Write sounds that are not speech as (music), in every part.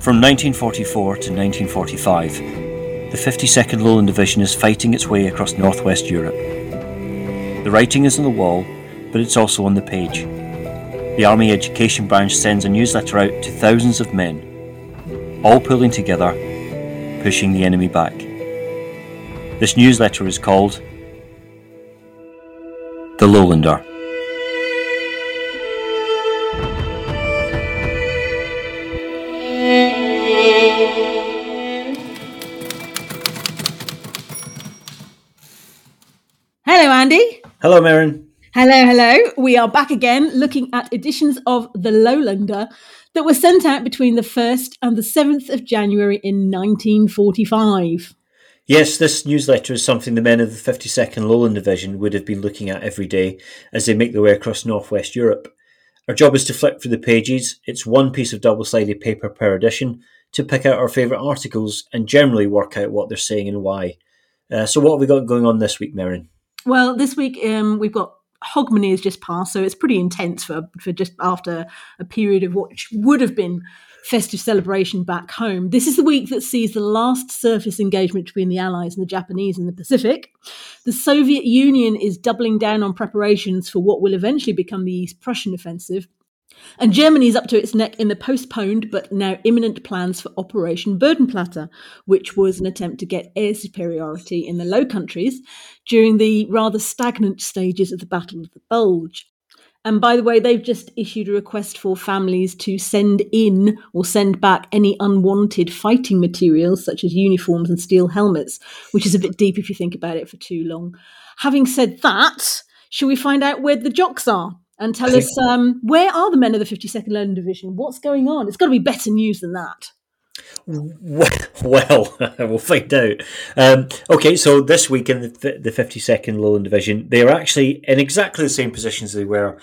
From 1944 to 1945, the 52nd Lowland Division is fighting its way across northwest Europe. The writing is on the wall, but it's also on the page. The Army Education Branch sends a newsletter out to thousands of men, all pulling together, pushing the enemy back. This newsletter is called The Lowlander. Hello, Merryn. Hello, hello. We are back again looking at editions of The Lowlander that were sent out between the 1st and the 7th of January in 1945. Yes, this newsletter is something the men of the 52nd Lowland Division would have been looking at every day as they make their way across northwest Europe. Our job is to flip through the pages. It's one piece of double sided paper per edition to pick out our favourite articles and generally work out what they're saying and why. Uh, so, what have we got going on this week, Merryn? Well, this week um, we've got Hogmanay has just passed, so it's pretty intense for, for just after a period of what would have been festive celebration back home. This is the week that sees the last surface engagement between the Allies and the Japanese in the Pacific. The Soviet Union is doubling down on preparations for what will eventually become the East Prussian offensive. And Germany is up to its neck in the postponed but now imminent plans for Operation Bodenplatte, which was an attempt to get air superiority in the Low Countries during the rather stagnant stages of the Battle of the Bulge. And by the way, they've just issued a request for families to send in or send back any unwanted fighting materials, such as uniforms and steel helmets, which is a bit deep if you think about it for too long. Having said that, shall we find out where the jocks are? And tell us um, where are the men of the 52nd Lowland Division? What's going on? It's got to be better news than that. Well, (laughs) (laughs) we'll find out. Um, okay, so this week in the, the 52nd Lowland Division, they are actually in exactly the same positions they were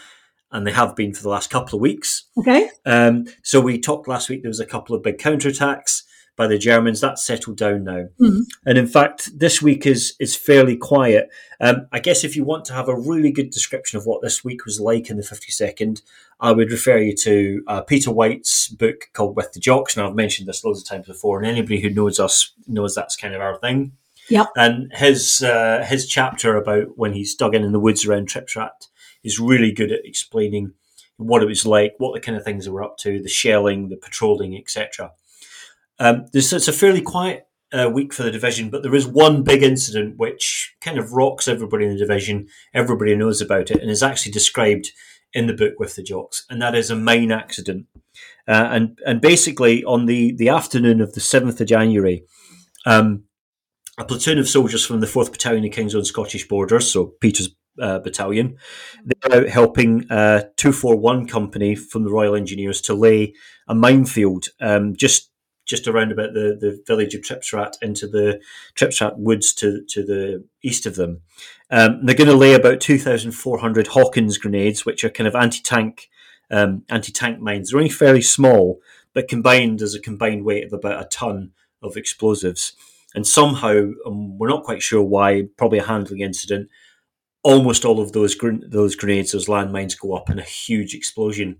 and they have been for the last couple of weeks. Okay. Um, so we talked last week, there was a couple of big counterattacks by the Germans. That's settled down now. Mm-hmm. And in fact, this week is is fairly quiet. Um, I guess if you want to have a really good description of what this week was like in the 52nd, I would refer you to uh, Peter White's book called With the Jocks. And I've mentioned this loads of times before, and anybody who knows us knows that's kind of our thing. Yep. And his uh, his chapter about when he's dug in in the woods around Tripsrath is really good at explaining what it was like, what the kind of things they were up to, the shelling, the patrolling, etc. Um, this, it's a fairly quiet uh, week for the division, but there is one big incident which kind of rocks everybody in the division. Everybody knows about it and is actually described in the book with the jocks, and that is a mine accident. Uh, and and basically, on the, the afternoon of the seventh of January, um, a platoon of soldiers from the fourth battalion of King's Own Scottish Borders, so Peter's uh, battalion, they're out helping uh, two four one company from the Royal Engineers to lay a minefield um, just just around about the, the village of Tripsrath into the Tripsrath woods to, to the east of them. Um, they're going to lay about 2,400 Hawkins grenades, which are kind of anti-tank um, anti-tank mines. They're only fairly small, but combined as a combined weight of about a ton of explosives. And somehow, um, we're not quite sure why, probably a handling incident, almost all of those those grenades, those landmines, go up in a huge explosion.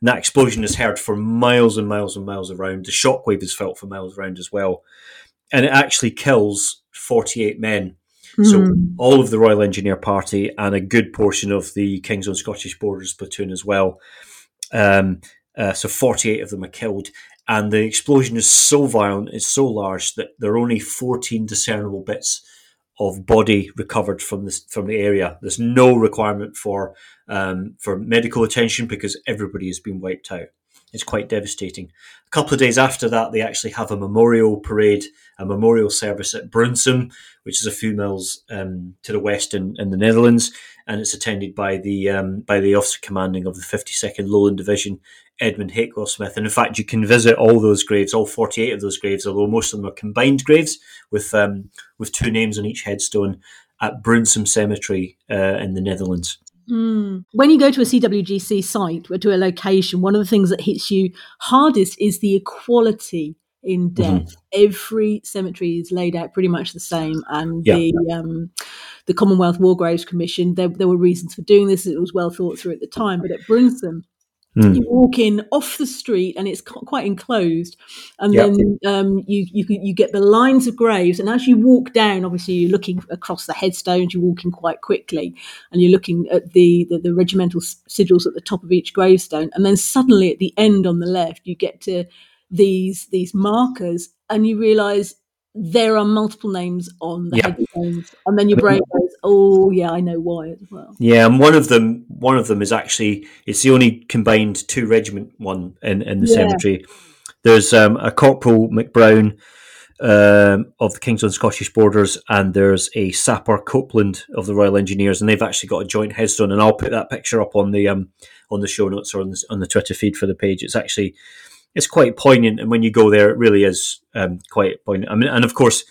And that explosion is heard for miles and miles and miles around. The shockwave is felt for miles around as well. And it actually kills 48 men. Mm. So hmm. all of the Royal Engineer Party and a good portion of the King's Own Scottish Borders platoon as well. Um, uh, so 48 of them are killed. And the explosion is so violent, it's so large that there are only 14 discernible bits of body recovered from this from the area. There's no requirement for um, for medical attention because everybody has been wiped out. It's quite devastating. A couple of days after that, they actually have a memorial parade, a memorial service at Brunssum, which is a few miles um, to the west in, in, the Netherlands, and it's attended by the um, by the officer commanding of the 52nd Lowland Division, Edmund Hakewell Smith. And in fact, you can visit all those graves, all 48 of those graves, although most of them are combined graves with um, with two names on each headstone at Brunssum Cemetery uh, in the Netherlands. Mm. When you go to a CWGC site or to a location, one of the things that hits you hardest is the equality in mm-hmm. death. Mm-hmm. Every cemetery is laid out pretty much the same, and yeah. the um, the Commonwealth War Graves Commission there, there were reasons for doing this. It was well thought through at the time, but at Brunssum, Mm. You walk in off the street, and it's quite enclosed. And Yep. then um, you you you get the lines of graves, and as you walk down, obviously you're looking across the headstones. You're walking quite quickly, and you're looking at the the, the regimental sigils at the top of each gravestone. And then suddenly, at the end on the left, you get to these these markers, and you realise there are multiple names on the Yeah. headstones. And then your brain goes, "Oh yeah, I know why as well." Yeah, and one of them, one of them is actually it's the only combined two regiment one in, in the Yeah. cemetery. There's um, a Corporal McBrown um, of the King's Own Scottish Borders, and there's a Sapper Copeland of the Royal Engineers, and they've actually got a joint headstone. And I'll put that picture up on the um, on the show notes or on the, on the Twitter feed for the page. It's actually it's quite poignant, and when you go there, it really is um, quite poignant. I mean, and of course,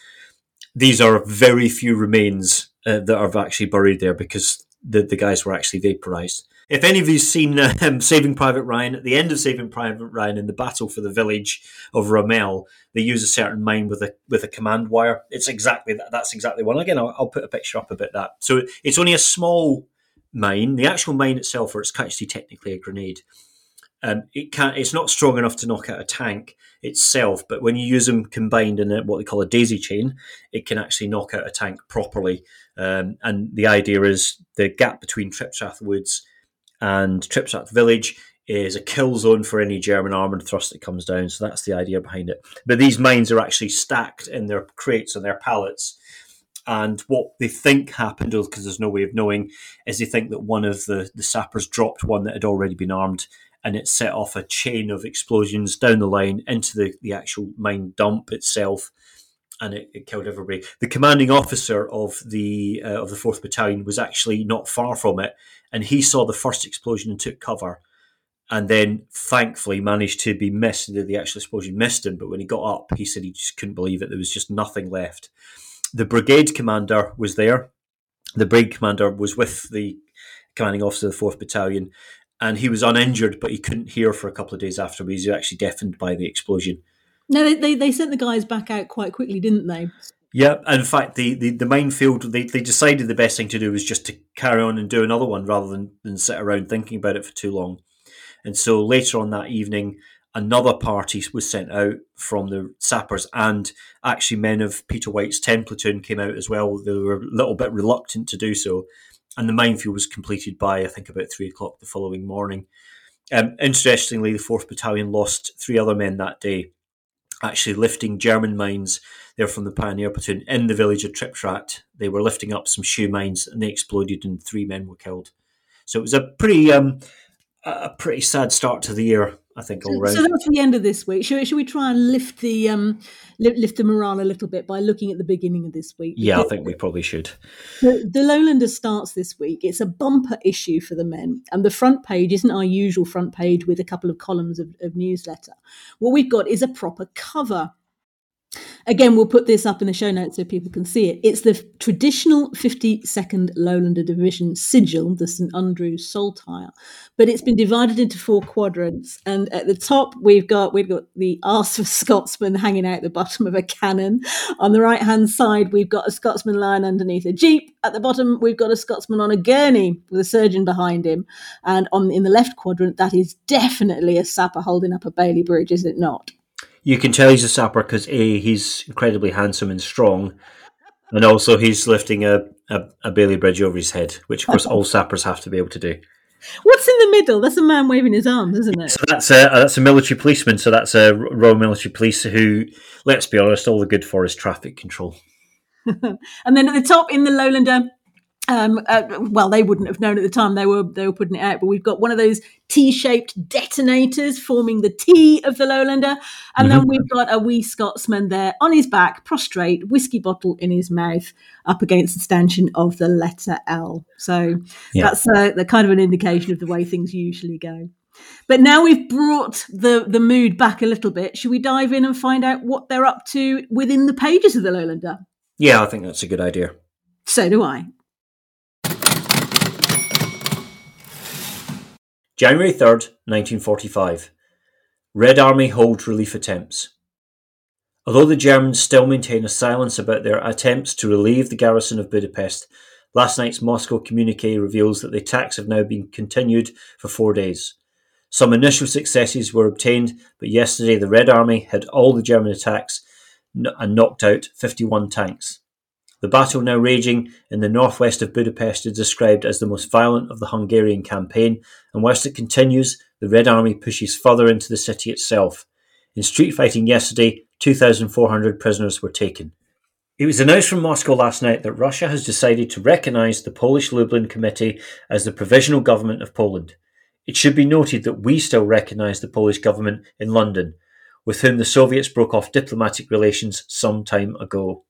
these are very few remains uh, that are actually buried there because the, the guys were actually vaporized. If any of you've seen (laughs) um, Saving Private Ryan, at the end of Saving Private Ryan in the battle for the village of Ramelle, they use a certain mine with a with a command wire. It's exactly that. That's exactly one. Again, I'll, I'll put a picture up about that. So it's only a small mine. The actual mine itself, or it's actually technically a grenade. Um, it can't. It's not strong enough to knock out a tank itself, but when you use them combined in a, what they call a daisy chain, it can actually knock out a tank properly. Um, and the idea is the gap between Tripsrath Woods and Tripsrath Village is a kill zone for any German armoured thrust that comes down. So that's the idea behind it. But these mines are actually stacked in their crates and their pallets. And what they think happened, because there's no way of knowing, is they think that one of the, the sappers dropped one that had already been armed and it set off a chain of explosions down the line into the, the actual mine dump itself and it, it killed everybody. The commanding officer of the uh, of the fourth battalion was actually not far from it, and he saw the first explosion and took cover, and then thankfully managed to be missed. The, the actual explosion missed him, but when he got up, he said he just couldn't believe it. There was just nothing left. The brigade commander was there. The brigade commander was with the commanding officer of the fourth battalion, and he was uninjured, but he couldn't hear for a couple of days after. He was actually deafened by the explosion. No, they, they they sent the guys back out quite quickly, didn't they? Yeah, and in fact, the, the, the minefield, they, they decided the best thing to do was just to carry on and do another one rather than, than sit around thinking about it for too long. And so later on that evening, another party was sent out from the sappers, and actually men of Peter White's 10 platoon came out as well. They were a little bit reluctant to do so. And the minefield was completed by, I think, about three o'clock the following morning. Um, interestingly, the 4th Battalion lost three other men that day actually lifting German mines. They're from the Pioneer Platoon in the village of Tripsrath. They were lifting up some shoe mines, and they exploded, and three men were killed. So it was a pretty, um, a pretty sad start to the year, I think, all So, so that's the end of this week. Should, we- should we try and lift the um lift, lift the morale a little bit by looking at the beginning of this week? yeah, I think we probably should. The, the Lowlander starts this week. It's a bumper issue for the men, and the front page isn't our usual front page with a couple of columns of, of newsletter. What we've got is a proper cover. Again, we'll put this up in the show notes so people can see it. It's the traditional 52nd Lowlander Division sigil, the St Andrews Saltire, but it's been divided into four quadrants. And at the top, we've got we've got the arse of Scotsman hanging out the bottom of a cannon. On the right hand side, we've got a Scotsman lying underneath a jeep. At the bottom, we've got a Scotsman on a gurney with a surgeon behind him. And on in the left quadrant, that is definitely a sapper holding up a Bailey Bridge, is it not? You can tell he's a sapper because A, he's incredibly handsome and strong, and also he's lifting a, a, a Bailey Bridge over his head, which, of course, all sappers have to be able to do. What's in the middle? That's a man waving his arms, isn't it? So that's a that's a military policeman. So that's a Royal Military Police who, let's be honest, all they're good for is traffic control. (laughs) and then at the top in the Lowlander, um, uh, well, they wouldn't have known at the time they were they were putting it out, but we've got one of those T-shaped detonators forming the T of the Lowlander, and then we've got a wee Scotsman there on his back, prostrate, whiskey bottle in his mouth, up against the stanchion of the letter L. So Yeah. that's uh, the kind of an indication of the way things usually go. But now we've brought the the mood back a little bit. Should we dive in and find out what they're up to within the pages of the Lowlander? Yeah, I think that's a good idea. So do I. January 3rd, 1945. Red Army hold relief attempts. Although the Germans still maintain a silence about their attempts to relieve the garrison of Budapest, last night's Moscow communique reveals that the attacks have now been continued for four days. Some initial successes were obtained, but yesterday the Red Army had all the German attacks and knocked out 51 tanks. The battle now raging in the northwest of Budapest is described as the most violent of the Hungarian campaign, and whilst it continues, the Red Army pushes further into the city itself. In street fighting yesterday, 2,400 prisoners were taken. It was announced from Moscow last night that Russia has decided to recognise the Polish Lublin Committee as the provisional government of Poland. It should be noted that we still recognise the Polish government in London, with whom the Soviets broke off diplomatic relations some time ago.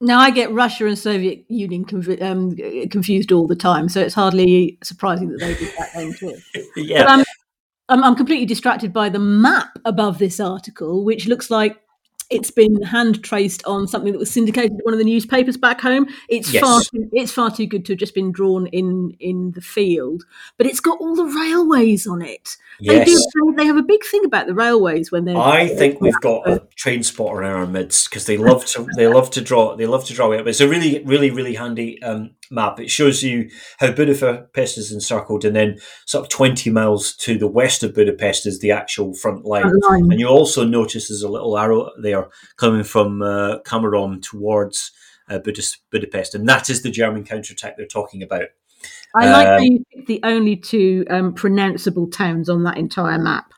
Now I get Russia and Soviet Union conf- um, confused all the time, so it's hardly surprising that they did that then too. (laughs) yeah. I'm, I'm, I'm completely distracted by the map above this article, which looks like it's been hand traced on something that was syndicated in one of the newspapers back home. It's Yes. far too, it's far too good to have just been drawn in in the field, but it's got all the railways on it. They Yes. do. They have a big thing about the railways when they're. I think we've got a train spotter in our midst because they love to they love to draw they love to draw it. But it's a really really really handy um, map. It shows you how Budapest is encircled, and then sort of twenty miles to the west of Budapest is the actual front line. Front line. And you also notice there's a little arrow there coming from uh, Komárom towards uh, Budapest, and that is the German counterattack they're talking about. I like um, you picked the only two um, pronounceable towns on that entire map.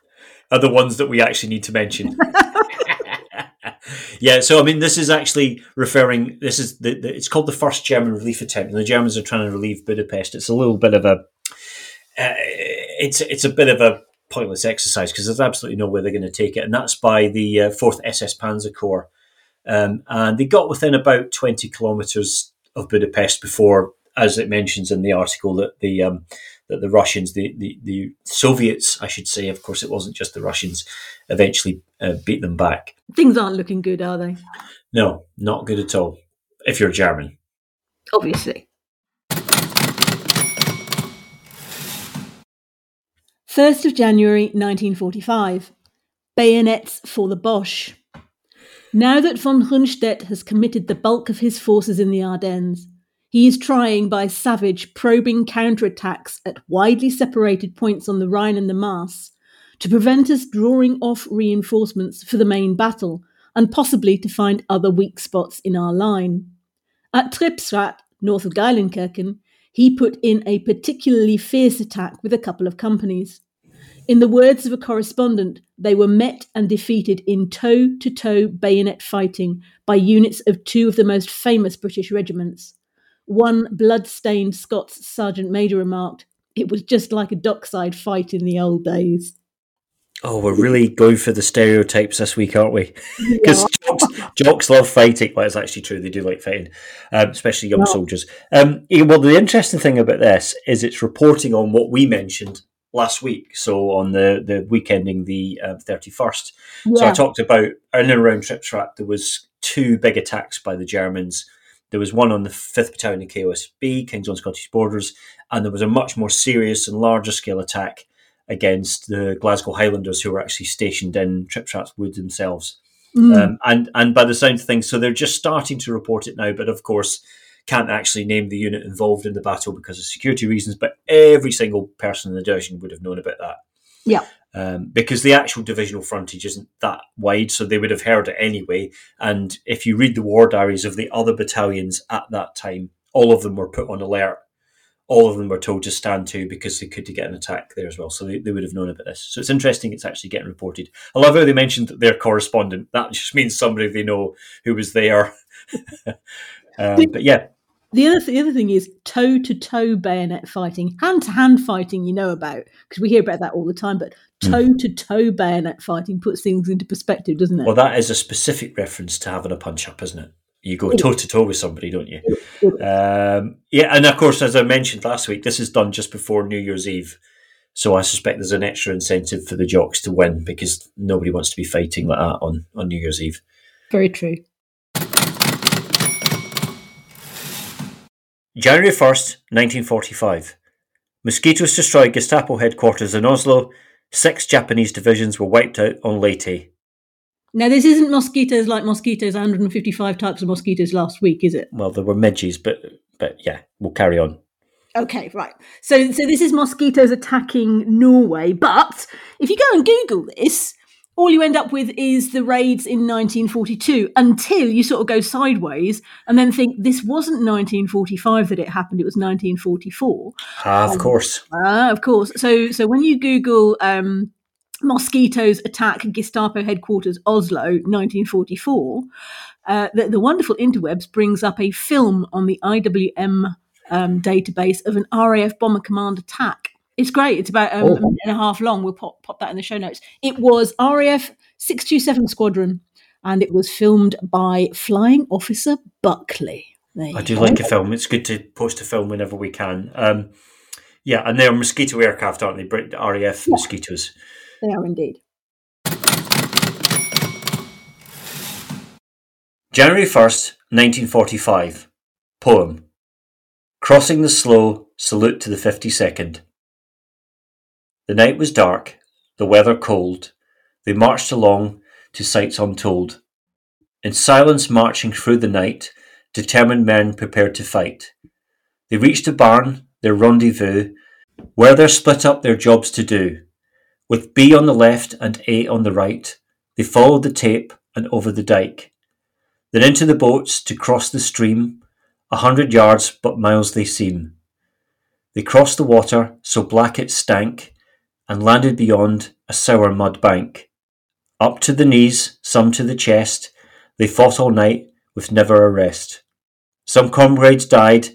are the ones that we actually need to mention. (laughs) yeah, so I mean, this is actually referring. This is the, the it's called the first German relief attempt, and the Germans are trying to relieve Budapest. It's a little bit of a, uh, it's it's a bit of a pointless exercise because there's absolutely no way they're going to take it, and that's by the uh, Fourth SS Panzer Corps, um, and they got within about twenty kilometers of Budapest before, as it mentions in the article, that the um, that the Russians, the, the, the Soviets, I should say, of course, it wasn't just the Russians, eventually uh, beat them back. Things aren't looking good, are they? No, not good at all. If you're German, Obviously. 1st of January 1945. Bayonets for the Boche. Now that von Rundstedt has committed the bulk of his forces in the Ardennes, he is trying by savage, probing counterattacks at widely separated points on the Rhine and the Maas to prevent us drawing off reinforcements for the main battle and possibly to find other weak spots in our line. At Tripsrath, north of Geilenkirchen, he put in a particularly fierce attack with a couple of companies. In the words of a correspondent, they were met and defeated in toe to toe bayonet fighting by units of two of the most famous British regiments. One blood stained Scots sergeant major remarked, It was just like a dockside fight in the old days. oh, we're really going for the stereotypes this week, aren't we? Because (laughs) jocks, jocks love fighting. Well, it's actually true; they do like fighting, um, especially young Well- soldiers. Um, well, the interesting thing about this is it's reporting on what we mentioned last week. So on the the week ending the thirty first. So I talked about in and around Tripsrath, there was two big attacks by the Germans. There was one on the 5th Battalion of KOSB, King's Own Scottish Borders, and there was a much more serious and larger scale attack against the Glasgow Highlanders who were actually stationed in Tripsrath Wood themselves. Mm. Um, and, and by the sound of things, so they're just starting to report it now, but of course can't actually name the unit involved in the battle because of security reasons, but every single person in the division would have known about that yeah. Um, because the actual divisional frontage isn't that wide, so they would have heard it anyway. And if you read the war diaries of the other battalions at that time, all of them were put on alert. All of them were told to stand to because they could get an attack there as well. So they, they would have known about this. So it's interesting it's actually getting reported. I love how they mentioned their correspondent. That (laughs) just means somebody they know who was there. (laughs) um, but yeah, The other, the other thing is toe to toe bayonet fighting, hand to hand fighting, you know about, because we hear about that all the time, but toe to toe bayonet fighting puts things into perspective, doesn't it? well, that is a specific reference to having a punch up, isn't it? You go toe to toe with somebody, don't you? Um, yeah, and of course, as I mentioned last week, this is done just before New Year's Eve. So I suspect there's an extra incentive for the jocks to win because nobody wants to be fighting like that on, on New Year's Eve. Very true. January 1st, 1945. Mosquitoes destroyed Gestapo headquarters in Oslo. Six Japanese divisions were wiped out on Leyte. Now, this isn't mosquitoes like mosquitoes, 155 types of mosquitoes last week, is it? Well, there were midges, but but yeah, we'll carry on. Okay, right. So, so this is mosquitoes attacking Norway. But if you go and Google this, all you end up with is the raids in 1942 until you sort of go sideways and then think this wasn't 1945 that it happened; it was 1944. Ah, of um, course. Ah, of course. So, so when you Google um, mosquitoes attack Gestapo headquarters Oslo 1944, uh, the, the wonderful interwebs brings up a film on the IWM um, database of an RAF Bomber Command attack. It's great. It's about um, oh. a minute and a half long. We'll pop, pop that in the show notes. It was RAF 627 Squadron, and it was filmed by Flying Officer Buckley. I do go. like a film. It's good to post a film whenever we can. Um, yeah, and they're mosquito aircraft, aren't they? RAF yeah. mosquitoes. They are indeed. January 1st, 1945. Poem. Crossing the Sloe, salute to the 52nd. The night was dark, the weather cold. They marched along to sights untold. In silence marching through the night, determined men prepared to fight. They reached a barn, their rendezvous, where they split up their jobs to do. With B on the left and A on the right, they followed the tape and over the dike. Then into the boats to cross the stream, a hundred yards, but miles they seem. They crossed the water, so black it stank, and landed beyond a sour mud bank. Up to the knees, some to the chest, they fought all night with never a rest. Some comrades died,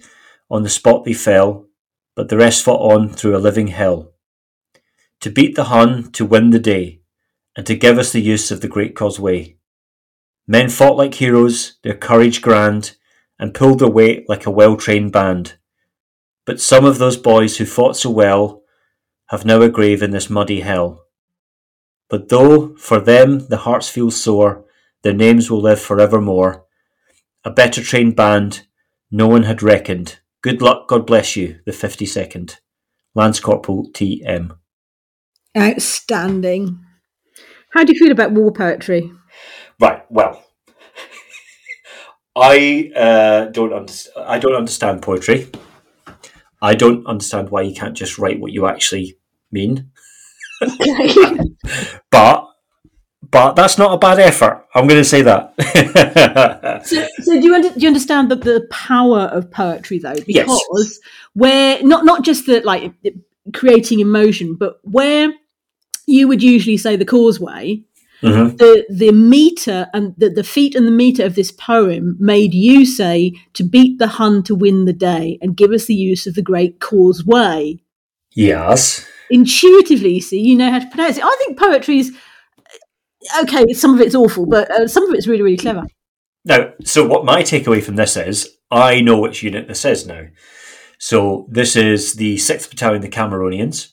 on the spot they fell, but the rest fought on through a living hell. To beat the Hun, to win the day, and to give us the use of the great causeway. Men fought like heroes, their courage grand, and pulled their weight like a well trained band. But some of those boys who fought so well have now a grave in this muddy hell. But though for them the hearts feel sore, their names will live forevermore. A better trained band no one had reckoned. Good luck, God bless you, the 52nd. Lance Corporal T.M. Outstanding. How do you feel about war poetry? Right, well, (laughs) I uh, don't understand. I don't understand poetry. I don't understand why you can't just write what you actually mean. (laughs) but but that's not a bad effort. I'm going to say that. (laughs) so, so do you under, do you understand the, the power of poetry though? Because yes. where not not just the like creating emotion, but where you would usually say the causeway Mm-hmm. The the meter and the, the feet and the meter of this poem made you say to beat the Hun to win the day and give us the use of the great causeway. Yes. Intuitively, you see, you know how to pronounce it. I think poetry is okay. Some of it's awful, but uh, some of it's really, really clever. Now, so what my takeaway from this is, I know which unit this is now. So this is the Sixth Battalion, the Cameronians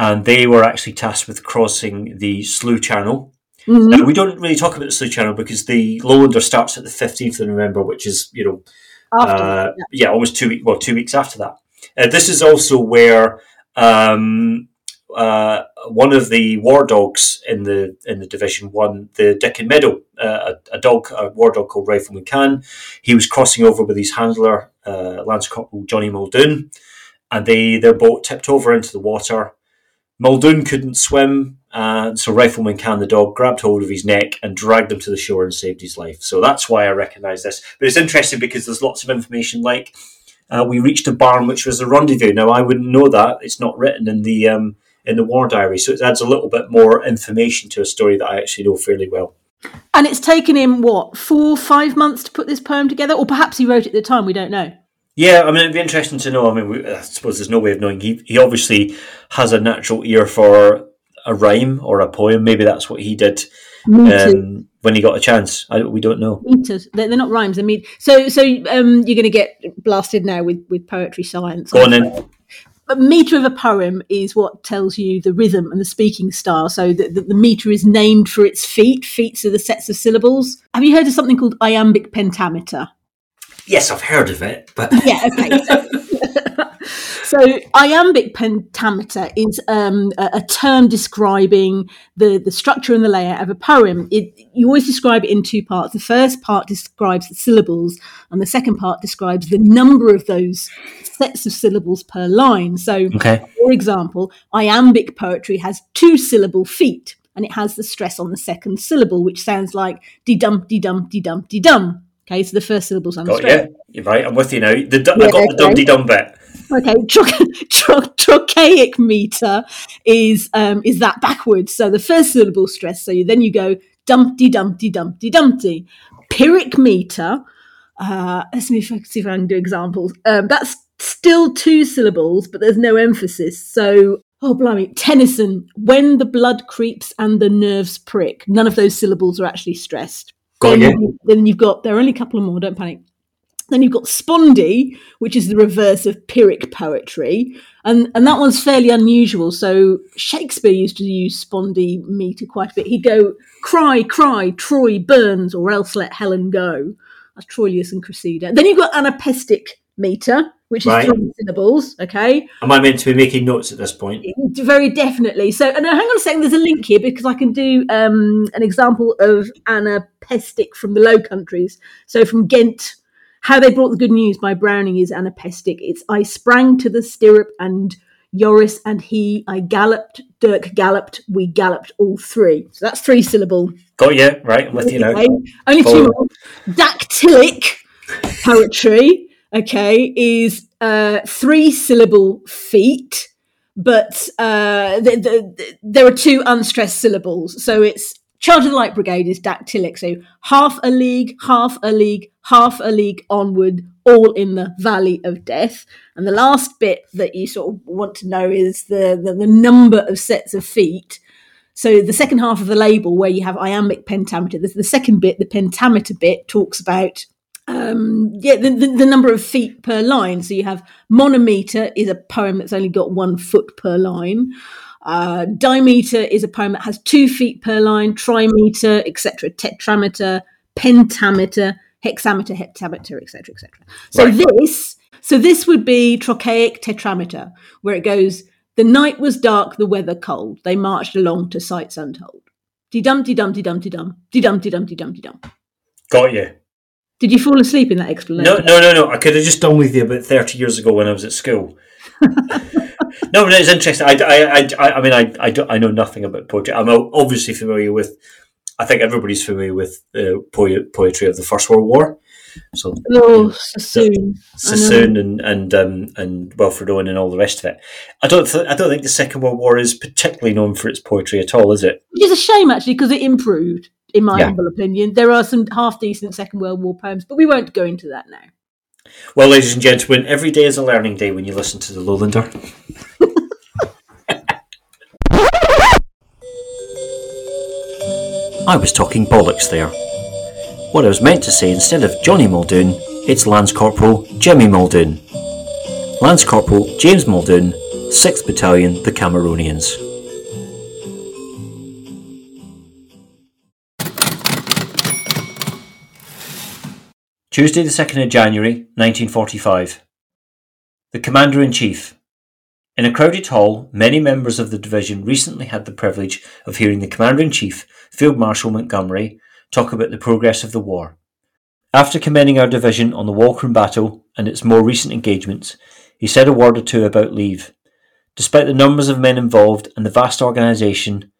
and they were actually tasked with crossing the Sloe Channel. Mm-hmm. Now, we don't really talk about the Sloe Channel because the Lowlander starts at the 15th of November, which is, you know, uh, yeah. yeah. almost two weeks, well, two weeks after that. Uh, this is also where um, uh, one of the war dogs in the in the division won the Dickin Medal. Uh, a, a, dog, a war dog called Rifleman Khan. He was crossing over with his handler, uh, Lance Corporal Johnny Muldoon, and they their boat tipped over into the water. Muldoon couldn't swim, uh, so Rifleman Khan the dog, grabbed hold of his neck and dragged him to the shore and saved his life. So that's why I recognise this. But it's interesting because there's lots of information like uh, we reached a barn which was a rendezvous. Now I wouldn't know that; it's not written in the um, in the war diary, so it adds a little bit more information to a story that I actually know fairly well. And it's taken him what four, five months to put this poem together, or perhaps he wrote it at the time. We don't know. Yeah, I mean, it'd be interesting to know. I mean, we, I suppose there's no way of knowing. He, he obviously has a natural ear for a rhyme or a poem. Maybe that's what he did um, when he got a chance. I, we don't know. Meters. They're, they're not rhymes. I mean, so so um, you're going to get blasted now with, with poetry science. Go on then. A meter of a poem is what tells you the rhythm and the speaking style. So the, the, the meter is named for its feet. Feet are the sets of syllables. Have you heard of something called iambic pentameter? Yes, I've heard of it, but (laughs) yeah, okay. So, (laughs) So, iambic pentameter is um, a, a, term describing the, the structure and the layout of a poem. It, you always describe it in two parts. The first part describes the syllables, and the second part describes the number of those sets of syllables per line. So, okay. for example, iambic poetry has two syllable feet, and it has the stress on the second syllable, which sounds like de dum de dum de dum de dum. Okay, so the first syllable's unstressed. Got you. You're right. I'm with you now. The, yeah, I got the dum de dum bit. Okay, (laughs) tro- tro- trochaic meter is um, is that backwards. So the first syllable stress. So you, then you go dumpty dumpty dumpty dumpty. Pyrrhic meter. Uh, let's see if I, see if I can do examples. Um, that's still two syllables, but there's no emphasis. So oh blimey, Tennyson. When the blood creeps and the nerves prick. None of those syllables are actually stressed. Got then, you. then you've got there are only a couple of more. Don't panic. Then you've got Spondee, which is the reverse of Pyrrhic poetry, and and that one's fairly unusual. So Shakespeare used to use Spondee meter quite a bit. He'd go, "Cry, cry, Troy burns, or else let Helen go." That's Troilus and Cressida. Then you've got anapestic meter, which is right. three syllables. Okay. Am I meant to be making notes at this point? Very definitely. So, and hang on a second. There's a link here because I can do um, an example of anapestic from the Low Countries. So, from Ghent how They Brought the Good News by Browning is anapestic. It's I sprang to the stirrup and Joris and he, I galloped, Dirk galloped, we galloped all three. So that's three syllable. Got you, right, I'm with you now. Only two more. Dactylic poetry, okay, is uh, three syllable feet, but uh, the, the, the, there are two unstressed syllables. So it's Charge of the Light Brigade is dactylic, so half a league, half a league, half a league onward, all in the Valley of Death. And the last bit that you sort of want to know is the, the, the number of sets of feet. So the second half of the label, where you have iambic pentameter, the, the second bit, the pentameter bit, talks about um, yeah, the, the, the, number of feet per line. So you have monometer is a poem that's only got one foot per line. Uh, dimeter is a poem that has two feet per line, trimeter, etc., tetrameter, pentameter, hexameter, heptameter, etc., etc. So right. this, so this would be trochaic tetrameter, where it goes: the night was dark, the weather cold. They marched along to sights untold. De dum de dum de dum de dum de dum de dum de dum de dum. Got you. Did you fall asleep in that explanation? No, no, no, no. I could have just done with you about thirty years ago when I was at school. (laughs) no, but it's interesting. I, I, I, I mean, I, I, I know nothing about poetry. I'm obviously familiar with. I think everybody's familiar with the uh, poetry of the First World War. So, oh, Sassoon, Sassoon, and and um, and Wilfred Owen and all the rest of it. I don't, th- I don't think the Second World War is particularly known for its poetry at all, is it? Which is a shame, actually, because it improved, in my yeah. humble opinion. There are some half decent Second World War poems, but we won't go into that now. Well, ladies and gentlemen, every day is a learning day when you listen to the Lowlander. (laughs) I was talking bollocks there. What I was meant to say instead of Johnny Muldoon, it's Lance Corporal Jimmy Muldoon. Lance Corporal James Muldoon, 6th Battalion, the Cameronians. Tuesday, the 2nd of January, 1945. The Commander in Chief. In a crowded hall, many members of the division recently had the privilege of hearing the Commander in Chief, Field Marshal Montgomery, talk about the progress of the war. After commending our division on the Walcheren battle and its more recent engagements, he said a word or two about leave. Despite the numbers of men involved and the vast organisation,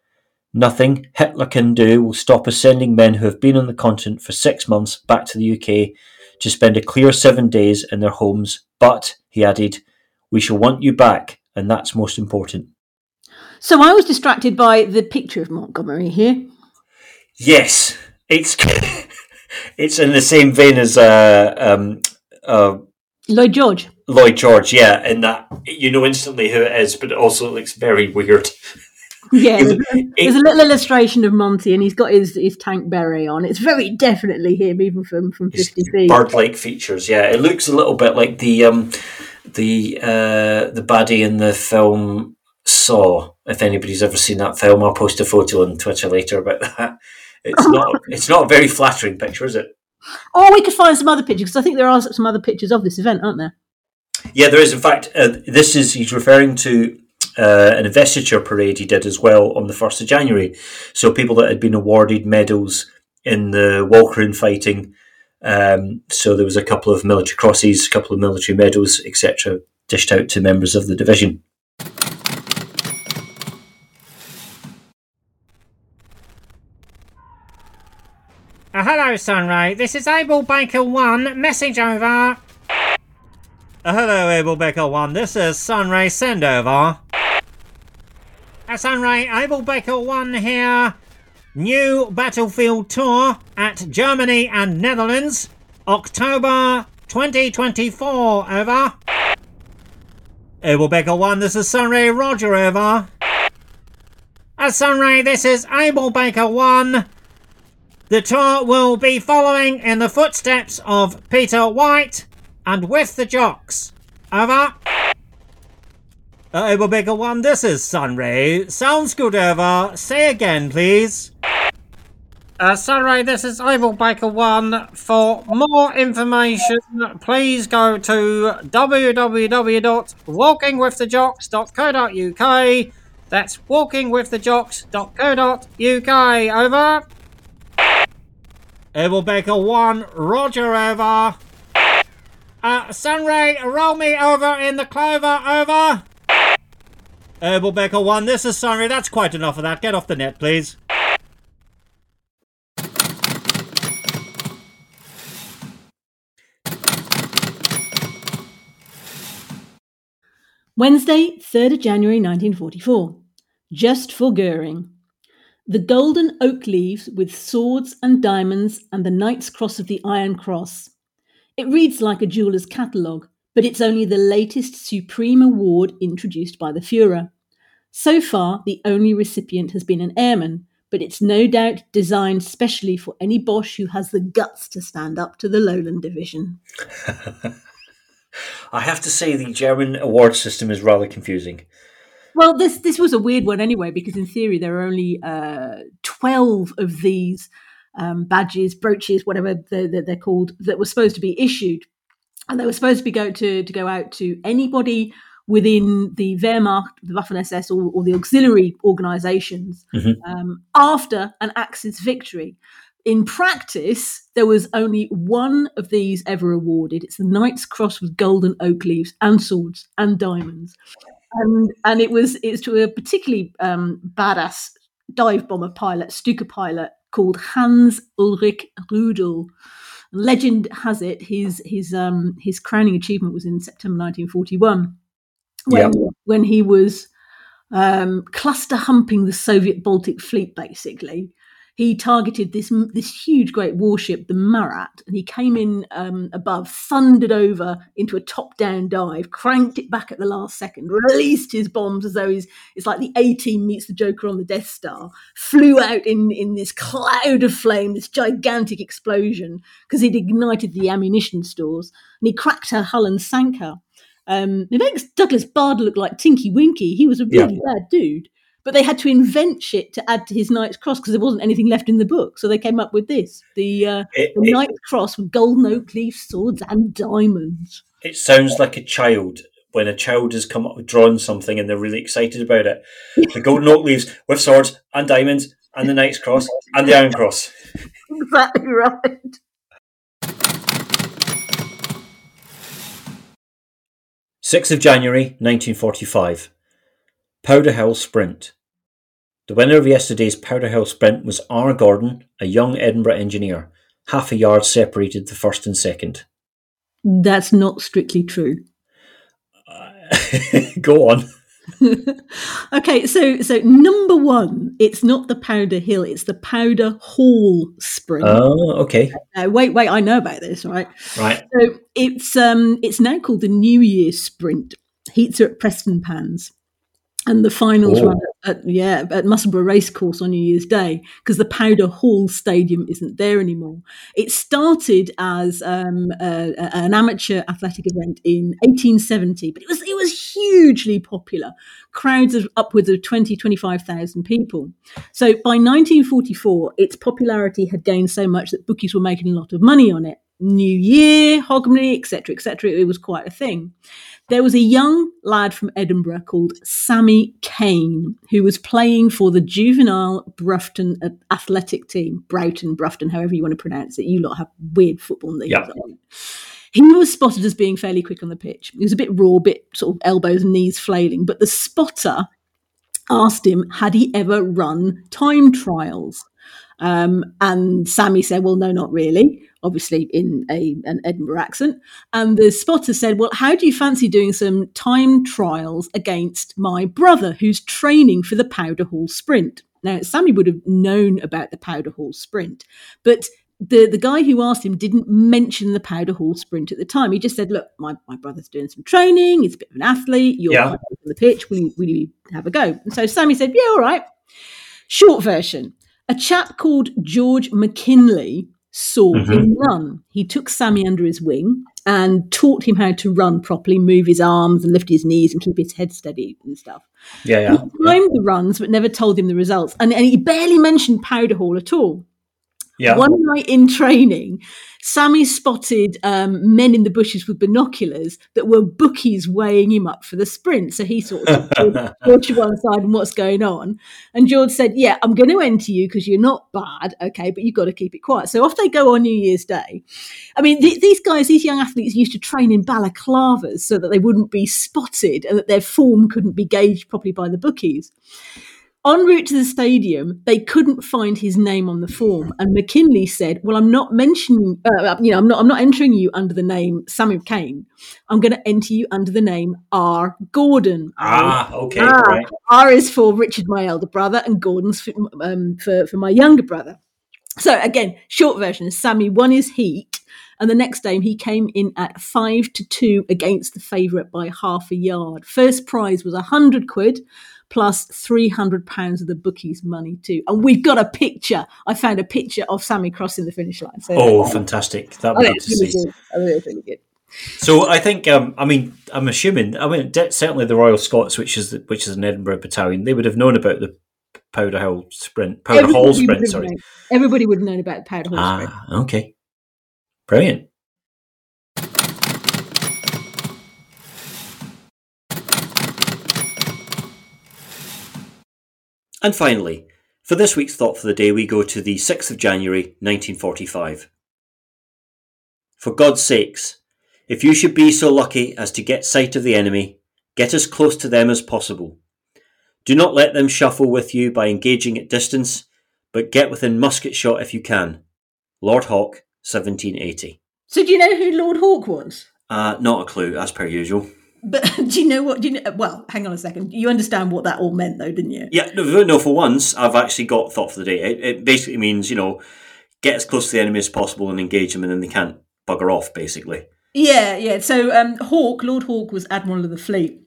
Nothing Hitler can do will stop us sending men who have been on the continent for six months back to the UK to spend a clear seven days in their homes. But, he added, we shall want you back, and that's most important. So I was distracted by the picture of Montgomery here. Yes, it's (laughs) it's in the same vein as uh, um, uh, Lloyd George. Lloyd George, yeah, in that you know instantly who it is, but also it also looks very weird. (laughs) Yeah, there's, a little illustration of Monty, and he's got his, his tank beret on. It's very definitely him, even from from fifty feet. Bird-like features, yeah. It looks a little bit like the um, the uh, the baddie in the film Saw. If anybody's ever seen that film, I'll post a photo on Twitter later about (laughs) that. It's not it's not a very flattering picture, is it? Or we could find some other pictures because I think there are some other pictures of this event, aren't there? Yeah, there is. In fact, uh, this is he's referring to uh, an investiture parade he did as well on the first of January. So people that had been awarded medals in the Walcheren fighting. Um, so there was a couple of military crosses, a couple of military medals, etc., dished out to members of the division. Uh, hello, Sunray. This is Able Baker 1. Message over. Uh, hello, Able Baker 1. This is Sunray Sendover. Uh, Sunray, Able Baker 1 here. New battlefield tour at Germany and Netherlands. October 2024. Over. Able Baker 1, this is Sunray Roger. Over. Uh, Sunray, this is Able Baker 1. The tour will be following in the footsteps of Peter White and with the jocks. Over. Uh, Baker 1, this is Sunray. Sounds good, over. Say again, please. Uh, Sunray, this is Baker 1. For more information, please go to www.walkingwiththejocks.co.uk. That's walkingwiththejocks.co.uk. Over. Able Baker 1, Roger, over. Uh, Sunray, roll me over in the clover, over. Able Baker 1, this is Sunray, that's quite enough of that. Get off the net, please. Wednesday, 3rd of January 1944. Just for Goering. The golden oak leaves with swords and diamonds and the Knight's Cross of the Iron Cross. It reads like a jeweller's catalogue, but it's only the latest supreme award introduced by the Fuhrer. So far, the only recipient has been an airman, but it's no doubt designed specially for any Boche who has the guts to stand up to the Lowland Division. (laughs) I have to say, the German award system is rather confusing. Well, this this was a weird one anyway, because in theory there are only uh, twelve of these um, badges, brooches, whatever they're, they're, called, that were supposed to be issued, and they were supposed to be go to to go out to anybody within the Wehrmacht, the Waffen SS, or, or the auxiliary organisations Mhm. um, after an Axis victory. In practice, there was only one of these ever awarded. It's the Knight's Cross with golden oak leaves and swords and diamonds and and it was it's to a particularly um, badass dive bomber pilot, Stuka pilot called Hans Ulrich Rudel. Legend has it his his um his crowning achievement was in September 1941 when when he was um, cluster humping the Soviet Baltic Fleet. Basically, he targeted this this huge great warship, the Marat, and he came in um, above, thundered over into a top down dive, cranked it back at the last second, released his bombs as though he's it's like the A team meets the Joker on the Death Star, flew out in in this cloud of flame, this gigantic explosion because he'd ignited the ammunition stores, and he cracked her hull and sank her. Um, it makes Douglas Bader look like Tinky Winky. He was a Yeah. really bad dude. But they had to invent shit to add to his Knight's Cross because there wasn't anything left in the book. So they came up with this the, uh, It, the it, Knight's Cross with golden oak leaf swords and diamonds. it sounds like a child when a child has come up with drawing something and they're really excited about it. The (laughs) golden oak leaves with swords and diamonds and the Knight's Cross and the Iron Cross. Exactly right. Sixth of January, nineteen forty-five. Powder Hill Sprint. The winner of yesterday's Powder Hill Sprint was R. Gordon, a young Edinburgh engineer. Half a yard separated the first and second. That's not strictly true. (laughs) Go on. (laughs) okay, so so number one, it's not the Powder Hill, it's the Powderhall sprint. Oh, okay. Uh, wait, wait, I know about this, right? Right. So it's um it's now called the New Year Sprint. Heats are at Prestonpans. And the finals Oh. run at, at yeah at Musselburgh Racecourse on New Year's Day because the Powderhall Stadium isn't there anymore. It started as um, a, a- an amateur athletic event in 1870, but it was it was hugely popular. Crowds of upwards of 20 25,000 people. So by 1944, its popularity had gained so much that bookies were making a lot of money on it. New Year, Hogmanay, etc., etc. It was quite a thing. There was a young lad from Edinburgh called Sammy Kane who was playing for the juvenile Broughton uh, athletic team, Broughton, Broughton, however you want to pronounce it. You lot have weird football names. Yep. He was spotted as being fairly quick on the pitch. He was a bit raw, bit sort of elbows and knees flailing, but the spotter asked him had he ever run time trials. Um, and Sammy said, "Well, no, not really." Obviously, in a an Edinburgh accent. And the spotter said, "Well, how do you fancy doing some time trials against my brother, who's training for the Powderhall Sprint?" Now, Sammy would have known about the Powderhall Sprint, but the the guy who asked him didn't mention the Powderhall Sprint at the time. He just said, "Look, my, my brother's doing some training. He's a bit of an athlete. You're Yeah. on the pitch. Will you, will you have a go?" And so Sammy said, "Yeah, all right." Short version: A chap called George McKinley saw Mhm. him run. He took Sammy under his wing and taught him how to run properly, move his arms and lift his knees and keep his head steady and stuff. Yeah, He yeah. timed the runs but never told him the results. And, and he barely mentioned Powderhall at all. Yeah. One night in training, Sammy spotted um, men in the bushes with binoculars that were bookies weighing him up for the sprint. So he sort of (laughs) George to one side and what's going on. And George said, Yeah, I'm going to enter you because you're not bad, okay, but you've got to keep it quiet. So off they go on New Year's Day. I mean, th- these guys, these young athletes used to train in balaclavas so that they wouldn't be spotted and that their form couldn't be gauged properly by the bookies. En route to the stadium, they couldn't find his name on the form, and McKinley said, "Well, I'm not mentioning, uh, you know, I'm not, I'm not entering you under the name Sammy Kane. I'm going to enter you under the name R. Gordon. ah, okay, Ah. right. R is for Richard, my elder brother, and Gordon's for, um, for for my younger brother. So again, short version: Sammy won his heat, and the next day he came in at five to two against the favourite by half a yard. First prize was a hundred quid. Plus three hundred pounds of the bookies' money too, and we've got a picture. I found a picture of Sammy crossing the finish line. So Oh, fantastic! That would think be to really see. good. I think really good. So I think, um, I mean, I'm assuming, I mean, de- certainly the Royal Scots, which is the, which is an Edinburgh battalion, they would have known about the Powderhall sprint, Powderhall Everybody would sprint. Sorry. known- Everybody would have known about the Powderhall sprint. Ah, okay, brilliant. And finally, for this week's thought for the day, we go to the 6th of January 1945. For God's sakes, if you should be so lucky as to get sight of the enemy, get as close to them as possible. Do not let them shuffle with you by engaging at distance, but get within musket shot if you can. Lord Hawke, 1780. So do you know who Lord Hawke was? Uh, not a clue, as per usual. But (laughs) do you know what? Do you know, well, hang on a second. You understand what that all meant, though, didn't you? Yeah, no, no, for once, I've actually got thought for the day. It, it basically means, you know, get as close to the enemy as possible and engage them, and then they can't bugger off, basically. Yeah, yeah. So um, Hawke, Lord Hawke, was admiral of the fleet.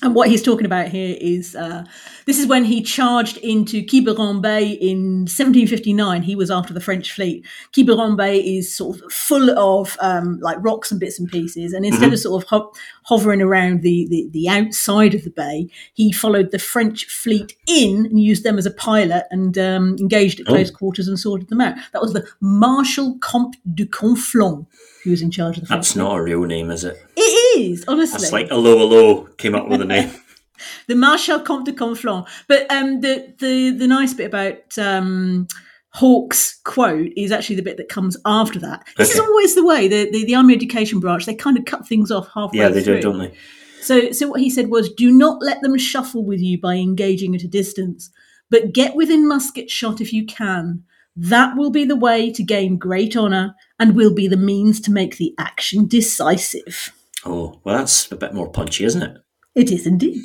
And what he's talking about here is uh, this is when he charged into Quiberon Bay in 1759. He was after the French fleet. Quiberon Bay is sort of full of um, like rocks and bits and pieces. And instead of sort of ho- hovering around the, the, the outside of the bay, he followed the French fleet in and used them as a pilot and um, engaged at close quarters and sorted them out. That was the Marshal Comte de Conflans who was in charge of the French That's fleet. not a real name, is it? It is, honestly. That's like Hello Hello came up with a name. (laughs) the Marshal Comte de Conflans. But um, the, the the nice bit about um, Hawke's quote is actually the bit that comes after that. This is always the way. The, the the Army Education branch they kind of cut things off halfway. yeah, they through. do, don't they? So, so what he said was, "Do not let them shuffle with you by engaging at a distance, but get within musket shot if you can. That will be the way to gain great honour, and will be the means to make the action decisive." Oh, well, that's a bit more punchy, isn't it? It is indeed.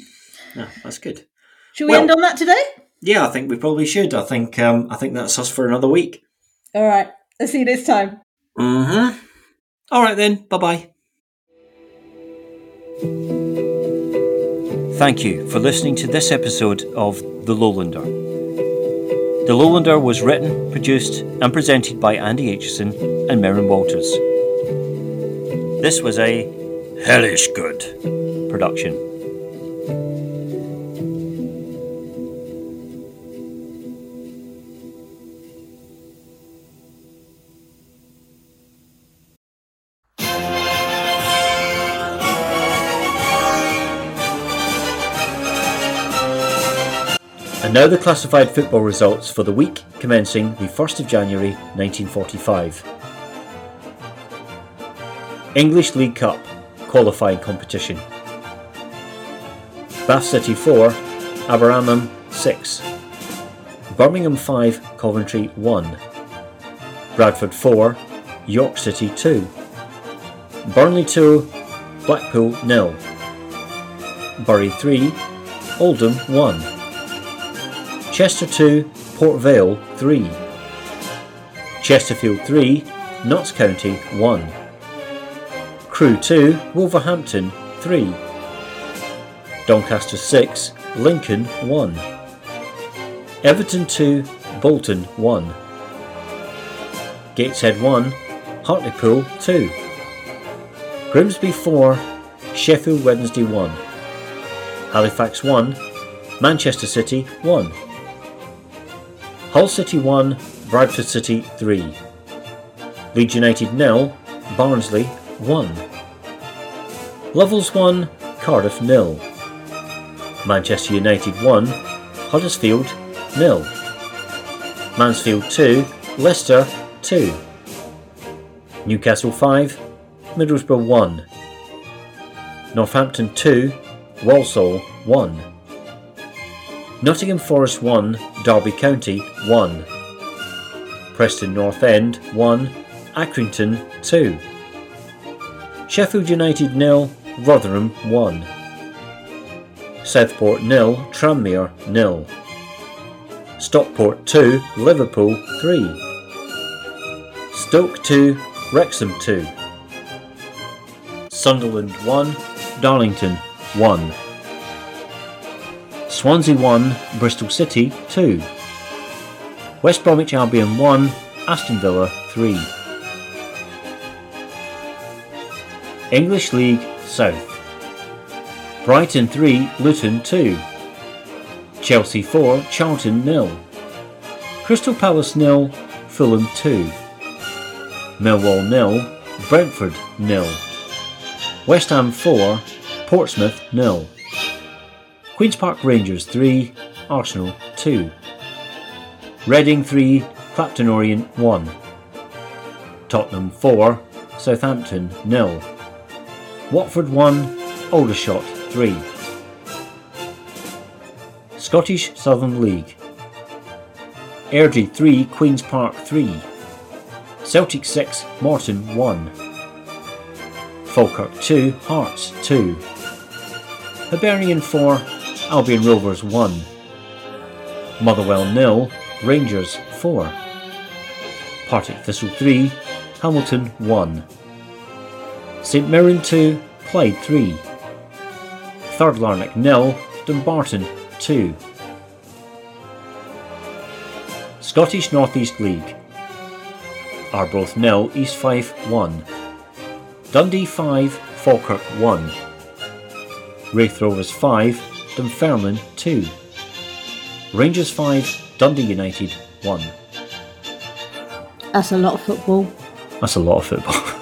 Yeah, that's good. Shall we Well- end on that today? Yeah, I think we probably should. I think um, I think that's us for another week. All right. I'll see you next time. Mm-hmm. All right then. Bye bye. Thank you for listening to this episode of The Lowlander. The Lowlander was written, produced, and presented by Andy Aitchison and Merryn Walters. This was a hellish good production. And now the classified football results for the week commencing the 1st of January 1945. English League Cup qualifying competition. Bath City 4, Aberaman 6, Birmingham 5, Coventry 1, Bradford 4, York City 2, Burnley 2, Blackpool 0, Bury 3, Oldham 1, Chester 2, Port Vale 3, Chesterfield 3, Notts County 1, Crewe 2, Wolverhampton 3, Doncaster 6, Lincoln 1, Everton 2, Bolton 1, Gateshead 1, Hartlepool 2, Grimsby 4, Sheffield Wednesday 1, Halifax 1, Manchester City 1, Hull City 1, Bradford City 3, Leeds United 0, Barnsley 1, Lovell's 1, Cardiff 0, Manchester United 1, Huddersfield 0, Mansfield 2, Leicester 2, Newcastle 5, Middlesbrough 1, Northampton 2, Walsall 1, Nottingham Forest 1, Derby County 1, Preston North End 1, Accrington 2, Sheffield United 0, Rotherham 1, Southport 0, Tranmere 0, Stockport 2, Liverpool 3, Stoke 2, Wrexham 2, Sunderland 1, Darlington 1, Swansea 1, Bristol City 2, West Bromwich Albion 1, Aston Villa 3. English League South. Brighton 3, Luton 2, Chelsea 4, Charlton 0, Crystal Palace 0, Fulham 2, Millwall 0, Brentford 0, West Ham 4, Portsmouth 0, Queen's Park Rangers 3, Arsenal 2, Reading 3, Clapton Orient 1, Tottenham 4, Southampton 0, Watford 1, Aldershot 3. Scottish Southern League. Airdrie 3, Queen's Park 3, Celtic 6, Morton 1, Falkirk 2, Hearts 2, Hibernian 4, Albion Rovers 1, Motherwell nil, Rangers 4, Partick Thistle 3, Hamilton 1, St Mirren 2, Clyde 3, Third Lanark nil, Dumbarton 2. Scottish North East League Arbroath nil, East Fife 1. Dundee 5, Falkirk 1. Raith Rovers 5, Dunfermline 2. Rangers 5, Dundee United 1. That's a lot of football. That's a lot of football. (laughs)